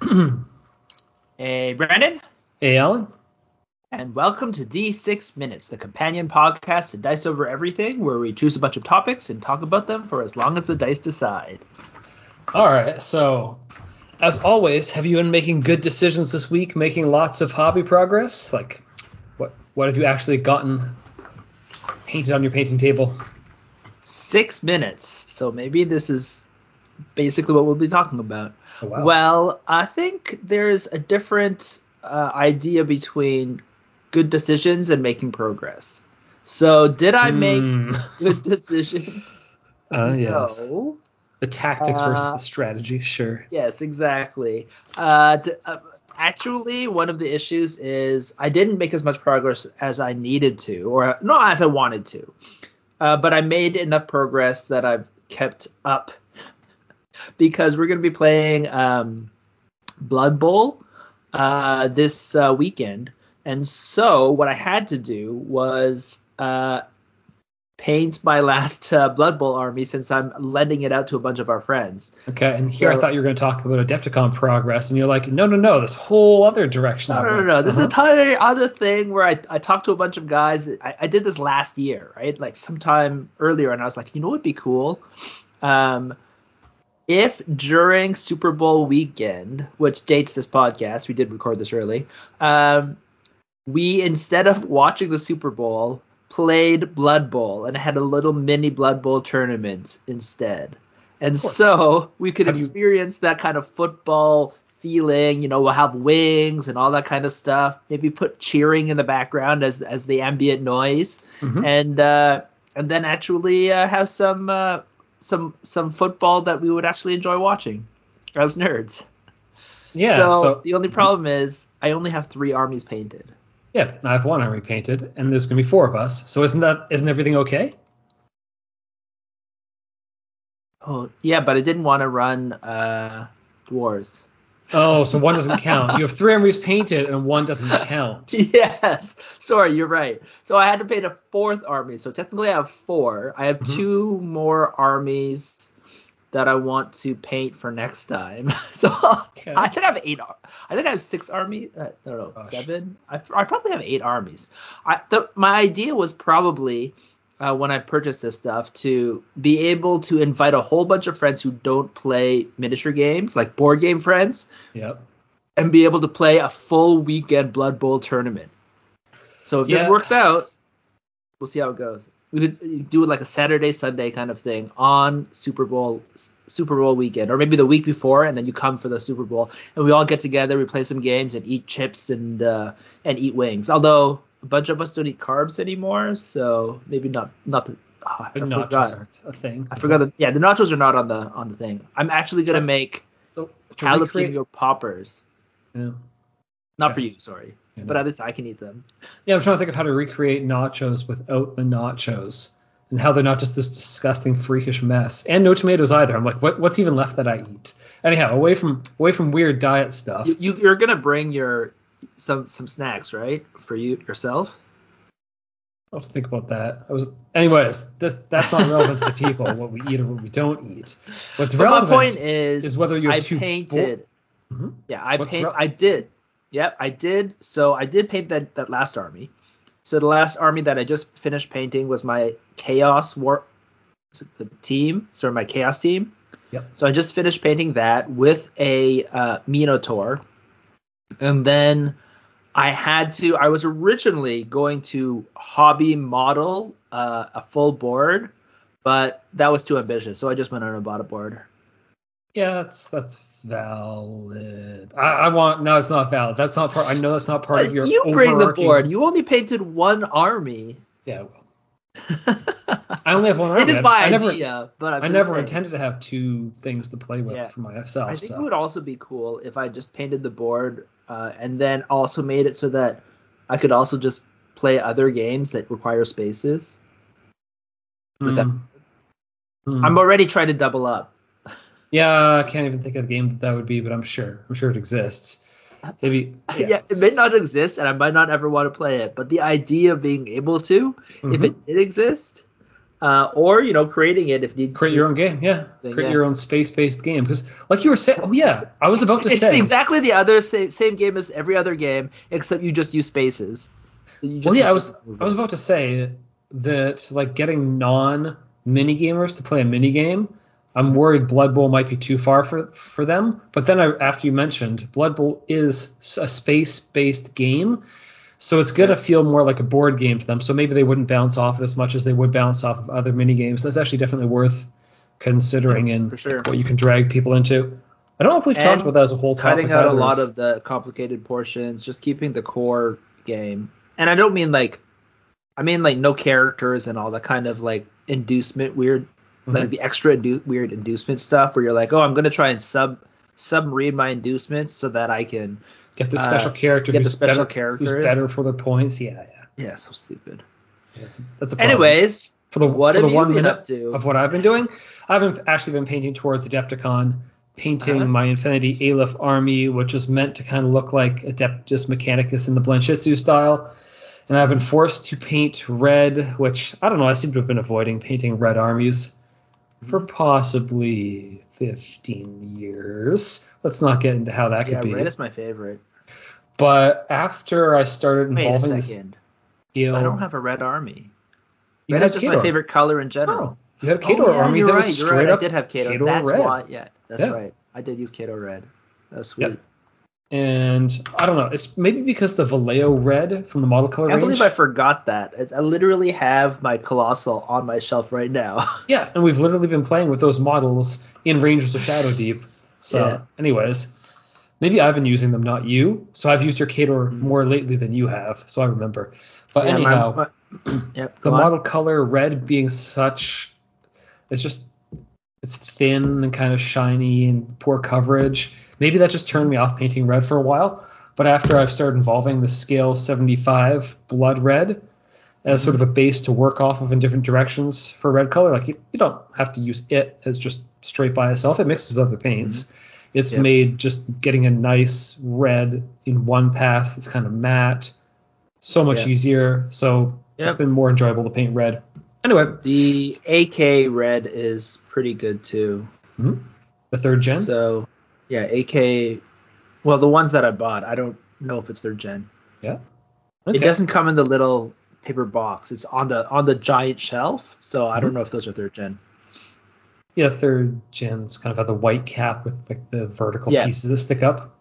hey, Brandon. Hey, Alan. And welcome to D6 Minutes, the companion podcast to Dice Over Everything, where we choose a bunch of topics and talk about them for as long as the dice decide. All right, so as always, have you been making good decisions this week, making lots of hobby progress? Like, what what have you actually gotten painted on your painting table? Six minutes. So maybe this is basically what we'll be talking about. Oh, wow. Well, I think there's a different uh, idea between good decisions and making progress. So, did I make Hmm. good decisions? Uh, yes. No. The tactics versus Uh, the strategy, sure. Yes, exactly. Uh, d- uh, actually, one of the issues is I didn't make as much progress as I needed to, or not as I wanted to. Uh, but I made enough progress that I've kept up because we're going to be playing um, Blood Bowl uh, this uh, weekend. And so what I had to do was uh, paint my last uh, Blood Bowl army since I'm lending it out to a bunch of our friends. Okay, and here I thought you were going to talk about Adepticon progress, and you're like, no, no, no, this whole other direction. No, I no, no, no. This is a Uh-huh. totally other thing where I, I talked to a bunch of guys. That I, I did this last year, right? Like sometime earlier, and I was like, you know what would be cool? Um, if during Super Bowl weekend, which dates this podcast, we did record this early, um, we instead of watching the Super Bowl, played Blood Bowl and had a little mini Blood Bowl tournament instead. And so we could Have you- experience that kind of football feeling. You know, we'll have wings and all that kind of stuff. Maybe put cheering in the background as as the ambient noise, Mhm. and uh, and then actually uh, have some uh, some some football that we would actually enjoy watching as nerds. Yeah, so, so, the only problem is I only have three armies painted. yeah, I have one army painted, and there's to be four of us. So isn't that isn't everything okay? Oh yeah, but I didn't want to run uh, dwarves. Oh, so one doesn't count. You have three armies painted, and one doesn't count. Yes, sorry, you're right. So I had to paint a fourth army. So technically, I have four. I have Mhm. two more armies that I want to paint for next time. So Okay. I think I have eight. I think I have six armies. Uh, no, no, Gosh. seven. I, I probably have eight armies. I the, my idea was probably uh, when I purchased this stuff to be able to invite a whole bunch of friends who don't play miniature games, like board game friends, Yep. and be able to play a full weekend Blood Bowl tournament. So if this works out, we'll see how it goes. We could do it like a Saturday Sunday kind of thing on Super Bowl Super Bowl weekend, or maybe the week before, and then you come for the Super Bowl, and we all get together, we play some games, and eat chips and uh, and eat wings. Although a bunch of us don't eat carbs anymore, so maybe not not the. oh, I nachos forgot. aren't a thing. I forgot. The, yeah, the nachos are not on the on the thing. I'm actually gonna make So, jalapeno poppers. Yeah. Not Okay. for you, sorry. Yeah. But at least I can eat them. Yeah, I'm trying to think of how to recreate nachos without the nachos, and how they're not just this disgusting, freakish mess. And no tomatoes either. I'm like, what, what's even left that I eat? Anyhow, away from away from weird diet stuff. You, you you're gonna bring your some some snacks, right? For you yourself. I'll have to think about that. I was, anyways, this that's not relevant to the people what we eat or what we don't eat. What's But my relevant point is, is whether you're I two painted. Mhm. Yeah, I What's paint. rel- I did. Yep, I did. So I did paint that that last army. So the last army that I just finished painting was my Chaos War is it the team. So my Chaos team. Yep. So I just finished painting that with a uh, Minotaur, and then I had to. I was originally going to hobby model uh, a full board, but that was too ambitious. So I just went on and bought a board. Yeah, that's that's valid. I, I want no, it's not valid. That's not part. I know that's not part of your. you bring the board. You only painted one army. Yeah, I only have one army. it is I- my I never- idea, but I'm I never saying. intended to have two things to play with Yeah. for myself. I think so. it would also be cool if I just painted the board uh, and then also made it so that I could also just play other games that require spaces. Mm. Mm. I'm already trying to double up. yeah, I can't even think of a game that that would be, but I'm sure. I'm sure it exists. Maybe. Yeah, it may not exist, and I might not ever want to play it. But the idea of being able to, if Mhm. it did exist, uh, or you know creating it if you Create your own game, yeah. Thing, Create yeah. your own space-based game, because like you were saying, oh yeah, I was about to It's say. exactly the other sa- same game as every other game, except you just use spaces. Just Well, yeah, I was I was about to say that like getting non mini gamers to play a mini game, I'm worried Blood Bowl might be too far for for them. But then I, after you mentioned Blood Bowl is a space based game, so it's gonna feel more like a board game to them. So maybe they wouldn't bounce off it as much as they would bounce off of other mini games. That's actually definitely worth considering in for sure. what you can drag people into. I don't know if we've And talked about that as a whole topic. cutting out a lot of the complicated portions, just keeping the core game. And I don't mean like, I mean like no characters and all that kind of like inducement weird, Mm-hmm. like the extra indu- weird inducement stuff where you're like, oh, I'm gonna try and sub sub read my inducements so that I can. get the uh, special character get the special better, who's characters. better for the points. Yeah, yeah. Yeah, so stupid. That's, that's a problem. Anyways, for the what for have the one been minute up to? of what I've been doing, I've been, actually been painting towards Adepticon, painting Uh-huh. my Infinity Aleph army, which is meant to kind of look like Adeptus Mechanicus in the Blanchitsu style. And I've been forced to paint red, which I don't know. I seem to have been avoiding painting red armies. For mm-hmm. possibly 15 years. Let's not get into how that could yeah, be. red is my favorite. But after I started Wait a involving the second. skill, I don't have a red army. you Red is just my favorite color in general. Oh, you had a Khador oh, yeah, army you're that right. was You're straight right. up I did have Khador. That's red. why. Yeah, that's Yeah. right. I did use Khador red. That's sweet. Yep. And I don't know. It's maybe because the Vallejo red from the model color I range. believe I forgot that. I, I literally have my colossal on my shelf right now. Yeah, and we've literally been playing with those models in Rangers of Shadow Deep. So, Yeah. anyways, maybe I've been using them, not you. So I've used your Khador Mhm. more lately than you have. So I remember. But Yeah, anyhow, my- yep. the on. model color red being such, it's just it's thin and kind of shiny and poor coverage. Maybe that just turned me off painting red for a while. But after I've started involving the scale 75 blood red as sort of a base to work off of in different directions for red color, like you, you don't have to use it as just straight by itself. It mixes with other paints. Mm-hmm. It's Yep. made just getting a nice red in one pass that's kind of matte so much Yep. easier. So it's been more enjoyable to paint red. Anyway, The AK red is pretty good too. Mm-hmm. the third gen. So yeah, AK. Well, the ones that I bought, I don't know if it's their gen. yeah. Okay. It doesn't come in the little paper box. It's on the on the giant shelf. So I Mm-hmm. don't know if those are third gen. Yeah, third gens kind of have the white cap with like the vertical Yeah. pieces that stick up.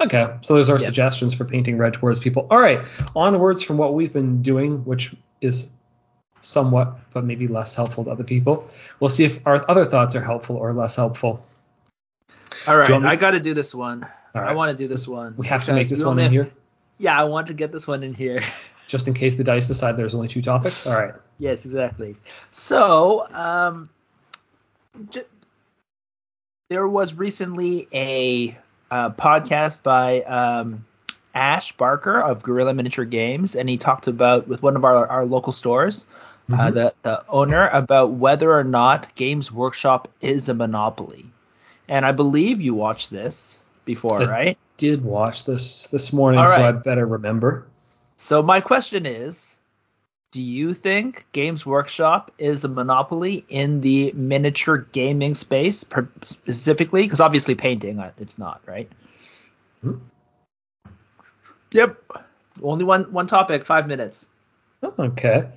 Okay, so those are Yeah. suggestions for painting red towards people. All right, onwards from what we've been doing, which is somewhat but maybe less helpful to other people. We'll see if our other thoughts are helpful or less helpful. All right, I got to do this one. All I want to do this one. We have to make this one in have- here, Yeah, I want to get this one in here. just in case the dice decide there's only two topics. All right. Yes, exactly. So, um, j- there was recently a uh, podcast by um, Ash Barker of Guerrilla Miniature Games, and he talked about with one of our, our local stores, uh, Mhm. the the owner, about whether or not Games Workshop is a monopoly. And I believe you watched this before, I right? Did watch this this morning, All so I better remember. So my question is, do you think Games Workshop is a monopoly in the miniature gaming space specifically? Because obviously painting, uh, it's not, right? Hmm. Yep. Only one one topic, five minutes. Okay.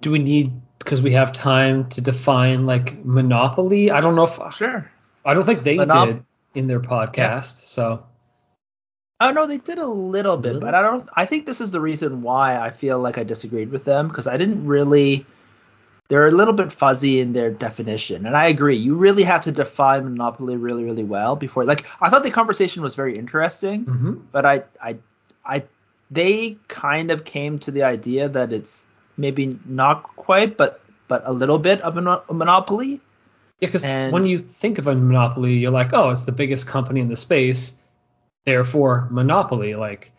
Do we need because we have time to define like monopoly? I don't know if Sure. I don't think they did in their podcast. So Oh no, they did a little bit, but I don't. I think this is the reason why I feel like I disagreed with them because I didn't really. They're a little bit fuzzy in their definition, and I agree. You really have to define monopoly really, really well before. Like, I thought the conversation was very interesting, mhm. but I, I, I, they kind of came to the idea that it's maybe not quite, but but a little bit of a, a monopoly. Yeah, because when you think of a monopoly, you're like, oh, it's the biggest company in the space, therefore monopoly. Like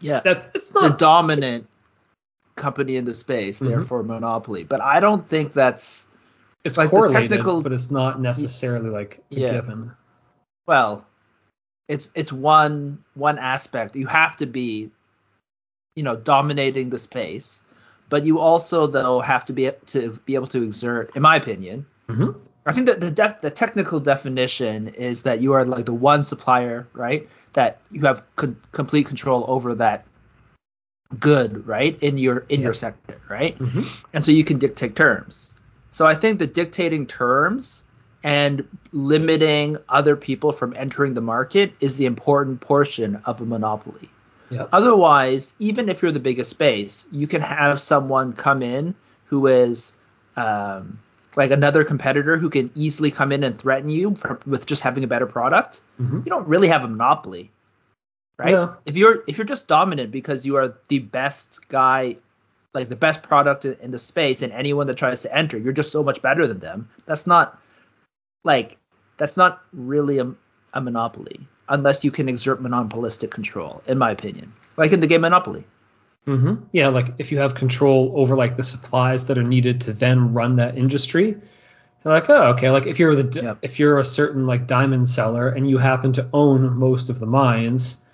Yeah. that, it's not the dominant company in the space, Mhm. therefore monopoly. But I don't think that's It's like correlated, technical- but it's not necessarily like Yeah. given. well, it's it's one one aspect. You have to be, you know, dominating the space. but you also though have to be to be able to exert, in my opinion. Mm-hmm. I think that the def- the technical definition is that you are like the one supplier, right? That you have co- complete control over that good, right? In your in Yeah. your sector, right? Mm-hmm. and so you can dictate terms. So I think that dictating terms and limiting other people from entering the market is the important portion of a monopoly. Yep. Otherwise, even if you're the biggest space, you can have someone come in who is um, like another competitor who can easily come in and threaten you for, with just having a better product. Mm-hmm. You don't really have a monopoly, right? If you're if you're just dominant because you are the best guy, like the best product in, in the space, and anyone that tries to enter, you're just so much better than them. That's not like that's not really a, a monopoly unless you can exert monopolistic control, in my opinion. Like in the game Monopoly. Mm-hmm. Yeah, like if you have control over like the supplies that are needed to then run that industry, you're like, oh, okay. Like if you're the Yep. if you're a certain like diamond seller and you happen to own most of the mines,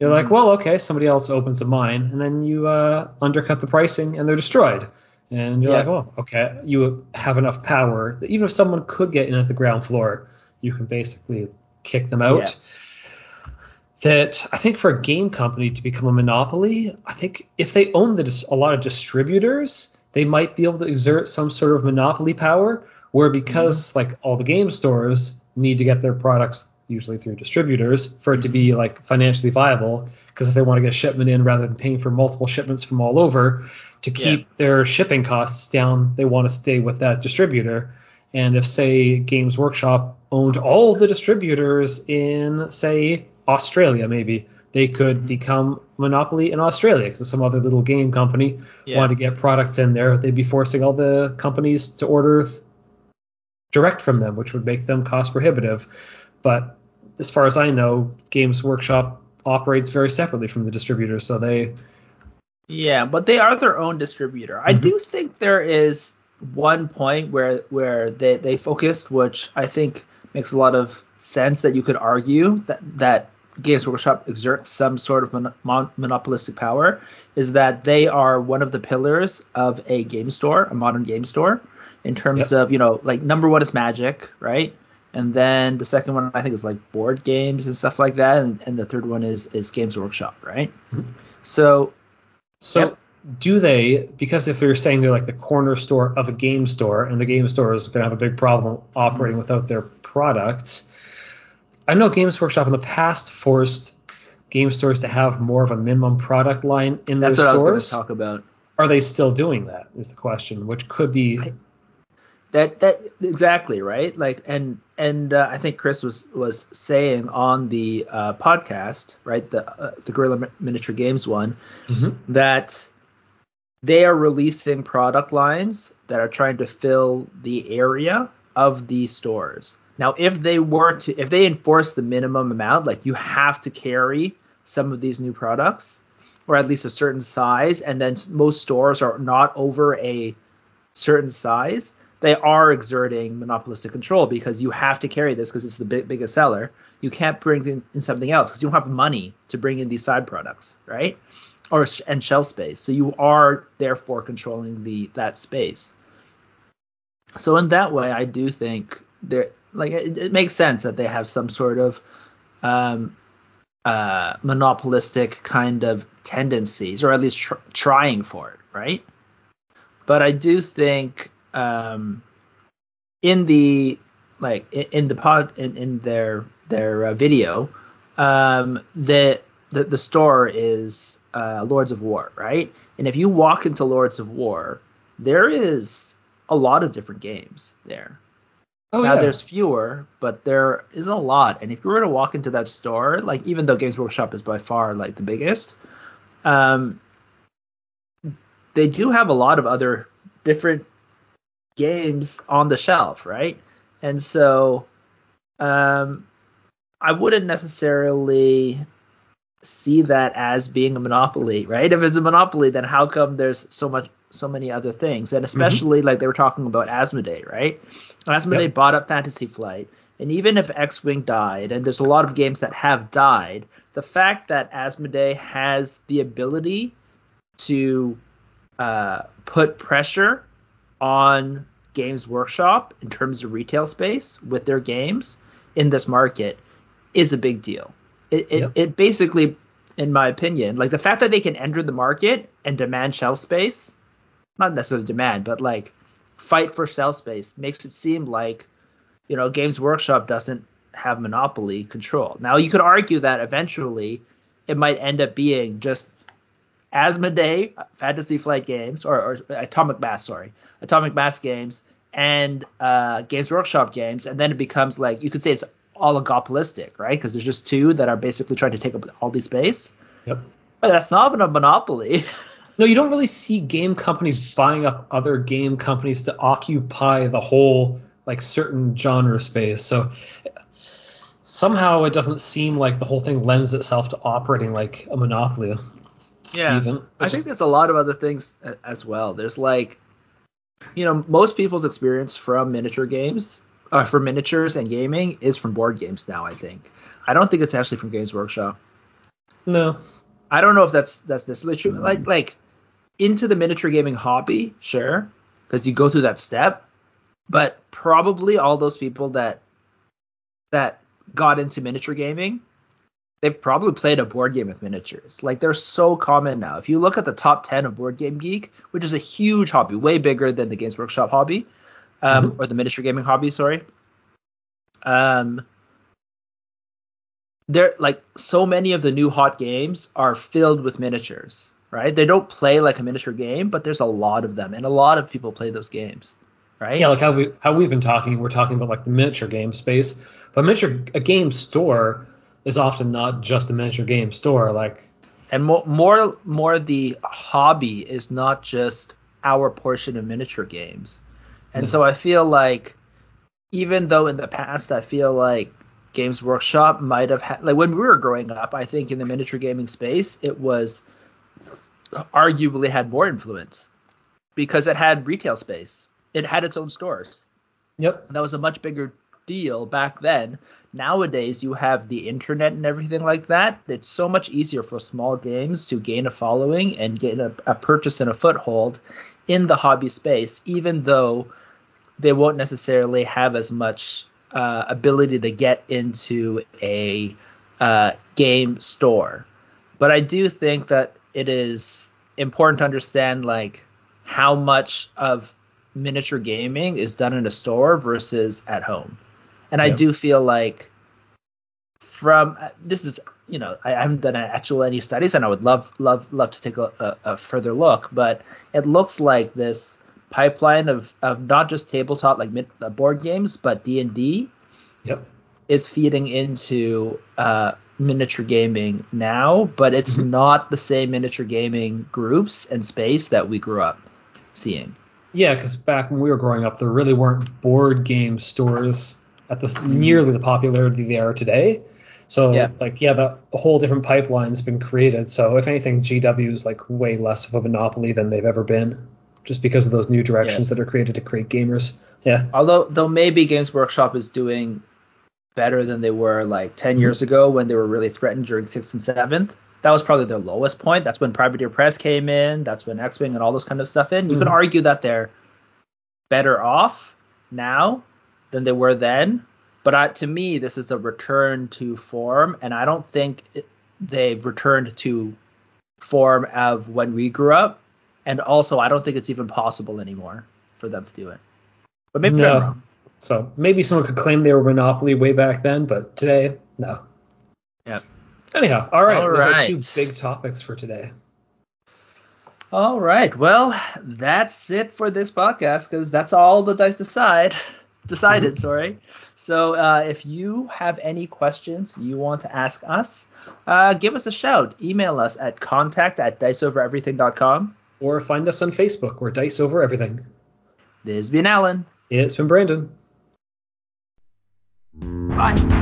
you're like, Mhm. well, okay, somebody else opens a mine and then you uh, undercut the pricing and they're destroyed. And you're Yeah. like, well, okay, you have enough power that even if someone could get in at the ground floor, you can basically kick them out. Yeah. That I think for a game company to become a monopoly, I think if they own the dis- a lot of distributors, they might be able to exert some sort of monopoly power. Where because mm-hmm. like all the game stores need to get their products usually through distributors for it to be mm-hmm. like financially viable, because if they want to get a shipment in rather than paying for multiple shipments from all over to keep their shipping costs down, they want to stay with that distributor. And if say Games Workshop owned all the distributors in say Australia, maybe they could become monopoly in Australia because some other little game company Yeah. wanted to get products in there. They'd be forcing all the companies to order th- direct from them, which would make them cost prohibitive. But as far as I know, Games Workshop operates very separately from the distributors, so they Yeah, but they are their own distributor. I Mhm. do think there is one point where where they, they focused, which I think makes a lot of sense that you could argue that that Games Workshop exerts some sort of mon- mon- monopolistic power, is that they are one of the pillars of a game store, a modern game store, in terms of you know like number one is Magic, right? And then the second one I think is like board games and stuff like that, and, and the third one is is Games Workshop, right? Mhm. So So Yep. do they? Because if you're saying they're like the corner store of a game store, and the game store is going to have a big problem operating without their products, I know Games Workshop in the past forced game stores to have more of a minimum product line in that's their what I was going to talk about. Are they still doing that? Is the question, which could be. I- That that exactly right. Like and and uh, I think Chris was was saying on the uh, podcast, right, the uh, the Guerrilla Miniature Games one, Mhm. that they are releasing product lines that are trying to fill the area of these stores. Now, if they were to, if they enforce the minimum amount, like you have to carry some of these new products, or at least a certain size, and then most stores are not over a certain size, they are exerting monopolistic control because you have to carry this because it's the big, biggest seller. You can't bring in, in something else because you don't have money to bring in these side products, right? Or and shelf space. So you are therefore controlling the that space. So in that way, I do think there like it, it makes sense that they have some sort of um, uh, monopolistic kind of tendencies, or at least tr- trying for it, right? But I do think um, in the like in, the pod in, in their their uh, video, um, the, the the store is uh, Lords of War, right? And if you walk into Lords of War, there is a lot of different games there. Oh now yeah. there's fewer, but there is a lot. And if you were to walk into that store, like even though Games Workshop is by far like the biggest, um, they do have a lot of other different games on the shelf, right? And so, um, I wouldn't necessarily see that as being a monopoly, right? If it's a monopoly, then how come there's so much, so many other things? And especially like they were talking about Asmodee, right? Asmodee Yep. bought up Fantasy Flight, and even if X-wing died, and there's a lot of games that have died, the fact that Asmodee has the ability to uh, put pressure on Games Workshop in terms of retail space with their games in this market is a big deal. It, it, Yep. it basically, in my opinion, like the fact that they can enter the market and demand shelf space, not necessarily demand, but like fight for shelf space makes it seem like, you know, Games Workshop doesn't have monopoly control. Now you could argue that eventually it might end up being just Asmodee Fantasy Flight Games or, or Atomic Mass, sorry, Atomic Mass games and uh, Games Workshop games, and then it becomes like you could say it's oligopolistic, right? Because there's just two that are basically trying to take up all the space. Yep. But that's not a monopoly. No, you don't really see game companies buying up other game companies to occupy the whole like certain genre space. So somehow it doesn't seem like the whole thing lends itself to operating like a monopoly. Yeah, Even. I think there's a lot of other things as well. There's like, you know, most people's experience from miniature games, uh, for miniatures and gaming, is from board games now. I think. I don't think it's actually from Games Workshop. No. I don't know if that's that's necessarily true. Like like into the miniature gaming hobby, sure, because you go through that step. But probably all those people that that got into miniature gaming, they've probably played a board game with miniatures. Like they're so common now. If you look at the top ten of Board Game Geek, which is a huge hobby, way bigger than the Games Workshop hobby, um, or the miniature gaming hobby, sorry. Um, there like so many of the new hot games are filled with miniatures right? They don't play like a miniature game but there's a lot of them and a lot of people play those games right? Yeah, like how we how we've been talking, we're talking about like the miniature game space, but miniature a game store is often not just a miniature game store. Like and mo- more more the hobby is not just our portion of miniature games. And so i feel like even though in the past i feel like games workshop might have had like when we were growing up i think in the miniature gaming space it was arguably had more influence because it had retail space it had its own stores Yep. that was a much bigger deal back then. Nowadays, you have the internet and everything like that. It's so much easier for small games to gain a following and get a, a purchase and a foothold in the hobby space, even though they won't necessarily have as much uh, ability to get into a uh, game store. But I do think that it is important to understand like how much of miniature gaming is done in a store versus at home. And I do feel like from this is you know I haven't done actual any studies and I would love love love to take a, a, further look, but it looks like this pipeline of, of not just tabletop like mid, uh, board games but D and D Yep. is feeding into uh, miniature gaming now, but it's Mhm. not the same miniature gaming groups and space that we grew up seeing. Yeah, because back when we were growing up, there really weren't board game stores at the nearly the popularity they are today. So Yeah. like yeah, the, a whole different pipeline's been created. So if anything, GW is like way less of a monopoly than they've ever been, just because of those new directions that are created to create gamers. Yeah. Although though maybe Games Workshop is doing better than they were like 10 years ago when they were really threatened during sixth and seventh. That was probably their lowest point. That's when Privateer Press came in. That's when X Wing and all those kind of stuff in. You could Mhm. argue that they're better off now than they were then. But I, to me, this is a return to form, and I don't think it, they've returned to form of when we grew up. And also, I don't think it's even possible anymore for them to do it. But maybe No. I'm wrong. So maybe someone could claim they were monopoly way back then, but today, no. Yep. Anyhow, all right. All those are two big topics for today. All right. Well, that's it for this podcast because that's all the dice decide decided. Sorry. So uh, if you have any questions you want to ask us, uh, give us a shout. Email us at contact at diceovereverything.com. Or find us on Facebook. We're Dice Over Everything. This has been Alan. It's been Brandon. Bye.